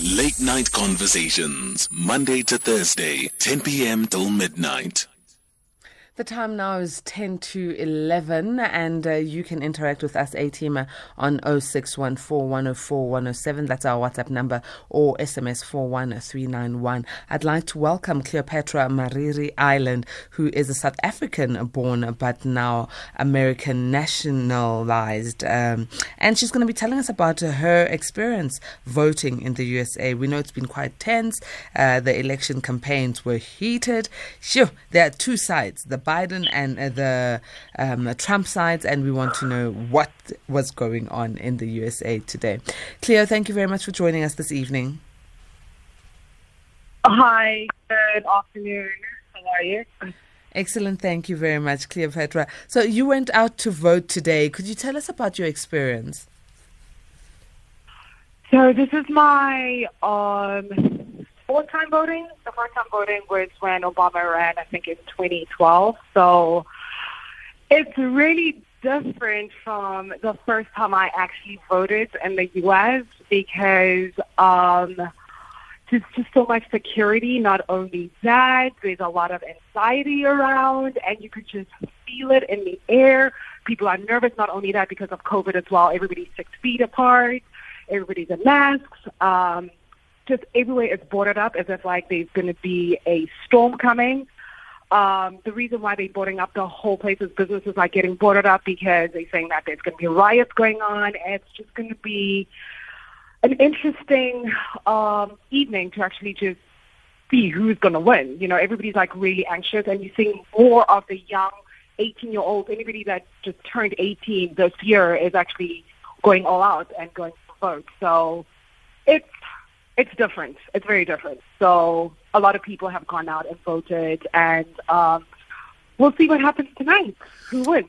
Late night conversations, Monday to Thursday, 10 p.m. till midnight. The time now is 10 to 11, and uh, you can interact with us, A-Team, on 0614 That's our WhatsApp number, or SMS 41391. I'd like to welcome Cleopatra Mariri Ireland, who is a South African born but now American nationalized. Um, and she's going to be telling us about her experience voting in the USA. We know it's been quite tense. Uh, the election campaigns were heated. Sure, there are two sides. The Biden and uh, the um, Trump sides, and we want to know what was going on in the USA today. Cleo, thank you very much for joining us this evening. Hi, good afternoon. How are you? Excellent. Thank you very much, Cleopatra. So you went out to vote today. Could you tell us about your experience? So this is my um, fourth time voting. The first time voting was when Obama ran, I think in 2012. So it's really different from the first time I actually voted in the U.S. because um, there's just so much security. Not only that, there's a lot of anxiety around, and you could just feel it in the air. People are nervous. Not only that, because of COVID as well. Everybody's six feet apart. Everybody's in masks. Um, just everywhere is boarded up as if like there's going to be a storm coming. Um, the reason why they're boarding up the whole place is businesses are getting boarded up because they're saying that there's going to be riots going on. It's just going to be an interesting um, evening to actually just see who's going to win. You know, everybody's like really anxious, and you're seeing more of the young 18 year olds. Anybody that just turned 18 this year is actually going all out and going to vote. So it's it's different. It's very different. So a lot of people have gone out and voted, and um, we'll see what happens tonight. Who wins?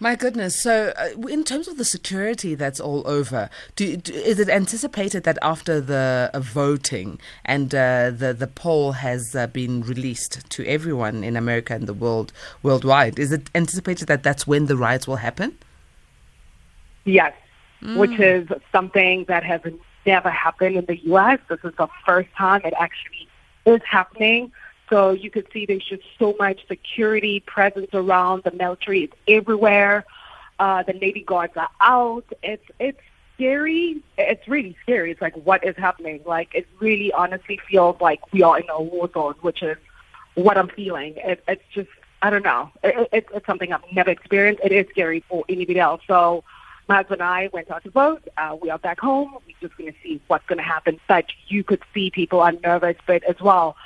My goodness. So, uh, in terms of the security that's all over, do, do, is it anticipated that after the uh, voting and uh, the the poll has uh, been released to everyone in America and the world worldwide, is it anticipated that that's when the riots will happen? Yes, mm. which is something that has never happened in the U.S. This is the first time it actually is happening. So you could see there's just so much security presence around. The military is everywhere. Uh, the Navy guards are out. It's it's scary. It's really scary. It's like what is happening? Like it really honestly feels like we are in a war zone, which is what I'm feeling. It, it's just I don't know. It, it, it's something I've never experienced. It is scary for anybody else. So my husband and I went out to vote. Uh, we are back home. We're just going to see what's going to happen. But you could see people are nervous, but as well,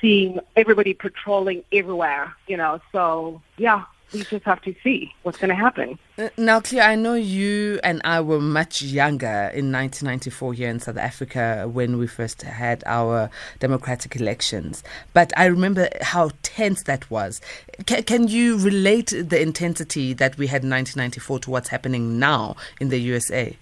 seeing everybody patrolling everywhere, you know. So, yeah, we just have to see what's going to happen. Uh, now, Claire, I know you and I were much younger in 1994 here in South Africa when we first had our democratic elections. But I remember how tense that was. C- can you relate the intensity that we had in 1994 to what's happening now in the USA?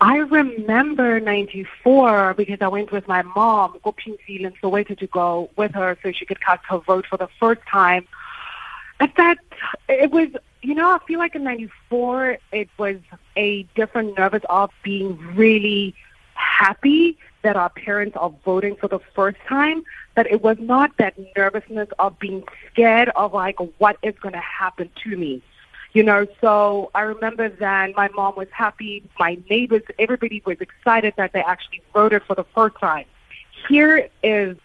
I remember 94 because I went with my mom, go Pinkfield and Soweto to go with her so she could cast her vote for the first time at that, it was, you know, I feel like in 94, it was a different nervous of being really happy that our parents are voting for the first time, but it was not that nervousness of being scared of like what is going to happen to me. You know, so I remember then my mom was happy, my neighbors, everybody was excited that they actually voted for the first time. Here is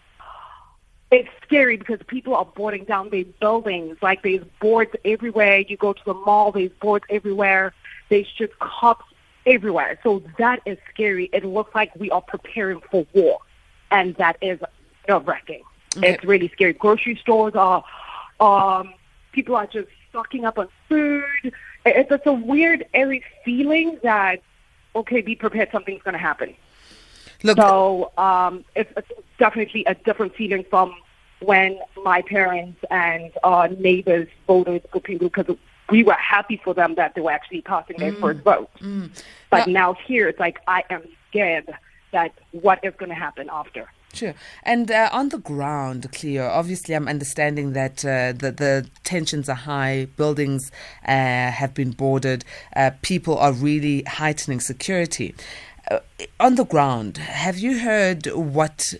it's scary because people are boarding down these buildings. Like there's boards everywhere. You go to the mall, there's boards everywhere. There's just cops everywhere. So that is scary. It looks like we are preparing for war, and that is nerve wracking. Okay. It's really scary. Grocery stores are, um, people are just stocking up on food. It's, it's a weird, airy feeling that okay, be prepared, something's going to happen. Look, so um, it's, it's definitely a different feeling from when my parents and our neighbors voted for people because we were happy for them that they were actually casting their mm, first vote. Mm. But now, now here, it's like I am scared that what is going to happen after. Sure. And uh, on the ground, Cleo, obviously I'm understanding that uh, the, the tensions are high, buildings uh, have been boarded, uh, people are really heightening security. Uh, on the ground, have you heard what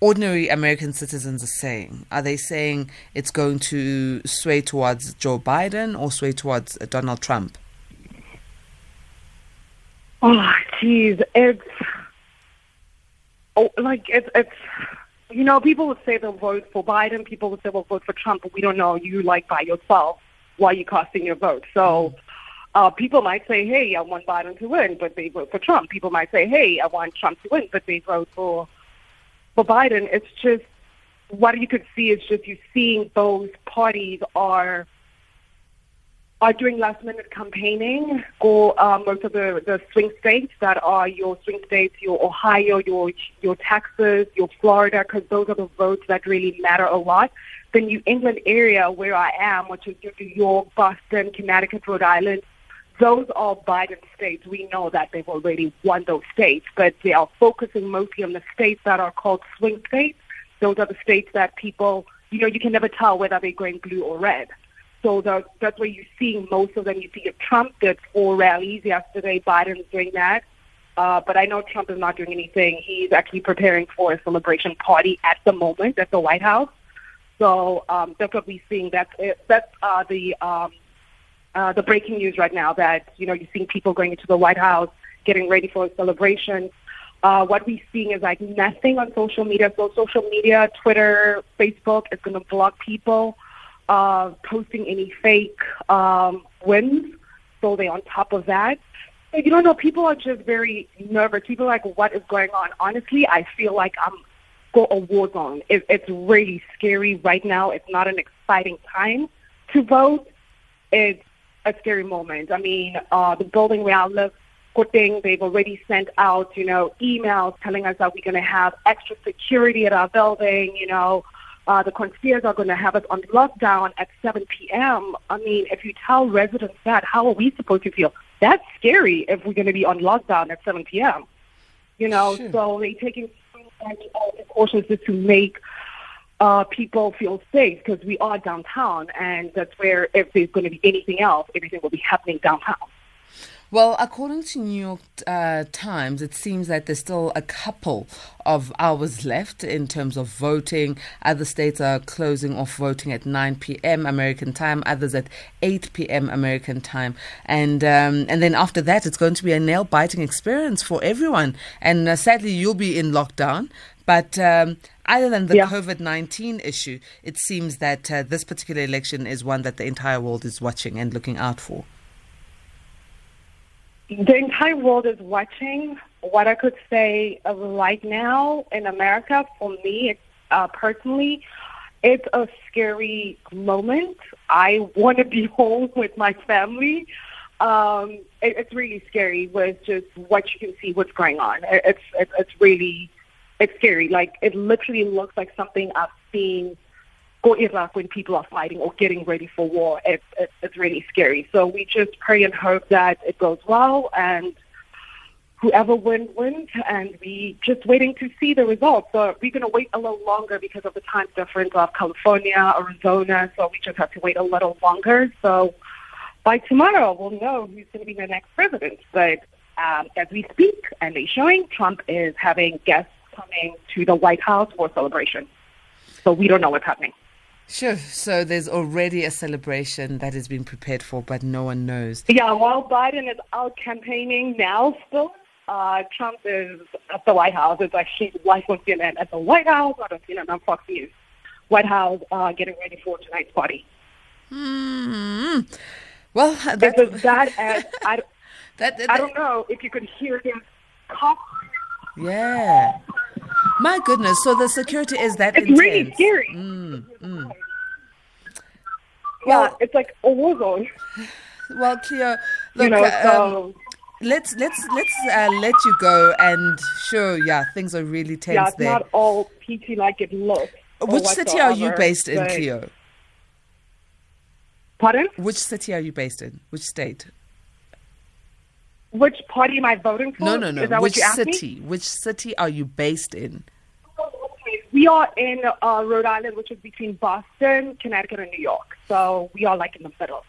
ordinary American citizens are saying? Are they saying it's going to sway towards Joe Biden or sway towards Donald Trump? Oh, geez, it's oh, like it's it's you know people would say they'll vote for Biden, people would say they'll vote for Trump, but we don't know you like by yourself why you casting your vote. So. Uh, people might say, "Hey, I want Biden to win," but they vote for Trump. People might say, "Hey, I want Trump to win," but they vote for for Biden. It's just what you could see is just you seeing those parties are are doing last minute campaigning for uh, most of the, the swing states that are your swing states, your Ohio, your your Texas, your Florida, because those are the votes that really matter a lot. The New England area where I am, which is New York, Boston, Connecticut, Rhode Island, those are Biden states. We know that they've already won those states, but they are focusing mostly on the states that are called swing states. Those are the states that people, you know, you can never tell whether they're going blue or red. So the, that's where you're seeing most of them. You see Trump did four rallies yesterday, Biden's doing that. Uh, but I know Trump is not doing anything. He's actually preparing for a celebration party at the moment at the White House. So um, that's what we're seeing. That's it. that's uh, the um, uh, the breaking news right now. That you know you're seeing people going into the White House, getting ready for a celebration. Uh, what we're seeing is like nothing on social media. So social media, Twitter, Facebook is going to block people uh, posting any fake um, wins. So they're on top of that. You don't know. People are just very nervous. People are like, what is going on? Honestly, I feel like I'm go a war zone. It, it's really scary right now. It's not an exciting time to vote. It's a scary moment. I mean, uh, the building where I live, thing, they've already sent out, you know, emails telling us that we're going to have extra security at our building, you know, uh, the concierge are going to have us on lockdown at 7 p.m. I mean, if you tell residents that, how are we supposed to feel? That's scary if we're going to be on lockdown at 7 p.m. You know, sure. so they're taking all precautions just to make uh, people feel safe because we are downtown, and that's where if there's going to be anything else, everything will be happening downtown. Well, according to New York uh, Times, it seems that there's still a couple of hours left in terms of voting. Other states are closing off voting at 9 p.m. American time, others at 8 p.m. American time, and um, and then after that, it's going to be a nail biting experience for everyone. And uh, sadly, you'll be in lockdown. But um, other than the yeah. COVID 19 issue, it seems that uh, this particular election is one that the entire world is watching and looking out for the entire world is watching. What I could say right now in America, for me uh, personally, it's a scary moment. I want to be home with my family. Um, it, it's really scary with just what you can see, what's going on. It, it's it, it's really it's scary. Like it literally looks like something I've seen go Iraq when people are fighting or getting ready for war. It's, it's, really scary. So we just pray and hope that it goes well and whoever wins, wins. And we just waiting to see the results. So we're going to wait a little longer because of the time difference of California, Arizona. So we just have to wait a little longer. So by tomorrow, we'll know who's going to be the next president. But um, as we speak, and they're showing, Trump is having guests coming to the White House for celebration. So we don't know what's happening. Sure. So there's already a celebration that has been prepared for, but no one knows. Yeah, while Biden is out campaigning now still, uh, Trump is at the White House. It's actually live on CNN at the White House, not on CNN on Fox News. White House uh, getting ready for tonight's party. Hmm. Well, that, it's that as, I, that, that, I don't know if you could hear him cough. Yeah. My goodness. So the security is that it's intense. really scary. Mm, mm. Well, yeah, it's like a war zone. Well, Cleo, look, you know, um, so, um, let's let's let's uh, let you go. And sure, yeah, things are really tense yeah, it's there. not all peachy like it looks. Which city are you based in, Cleo? Pardon? Which city are you based in? Which state? Which party am I voting for? No, no, no. Which city? Which city are you based in? We are in uh, Rhode Island, which is between Boston, Connecticut, and New York. So we are like in the middle.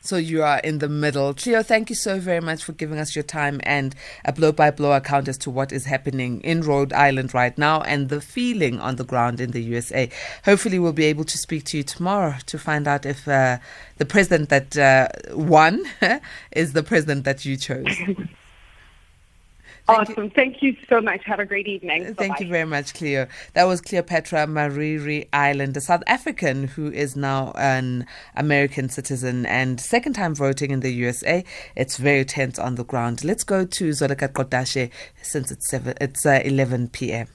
So you are in the middle. Cleo, thank you so very much for giving us your time and a blow by blow account as to what is happening in Rhode Island right now and the feeling on the ground in the USA. Hopefully, we'll be able to speak to you tomorrow to find out if uh, the president that uh, won is the president that you chose. Thank awesome. You. Thank you so much. Have a great evening. Thank Bye-bye. you very much, Cleo. That was Cleopatra Mariri Island, a South African who is now an American citizen and second time voting in the USA. It's very tense on the ground. Let's go to Zoleka Kotashe since it's seven, it's uh, 11 p.m.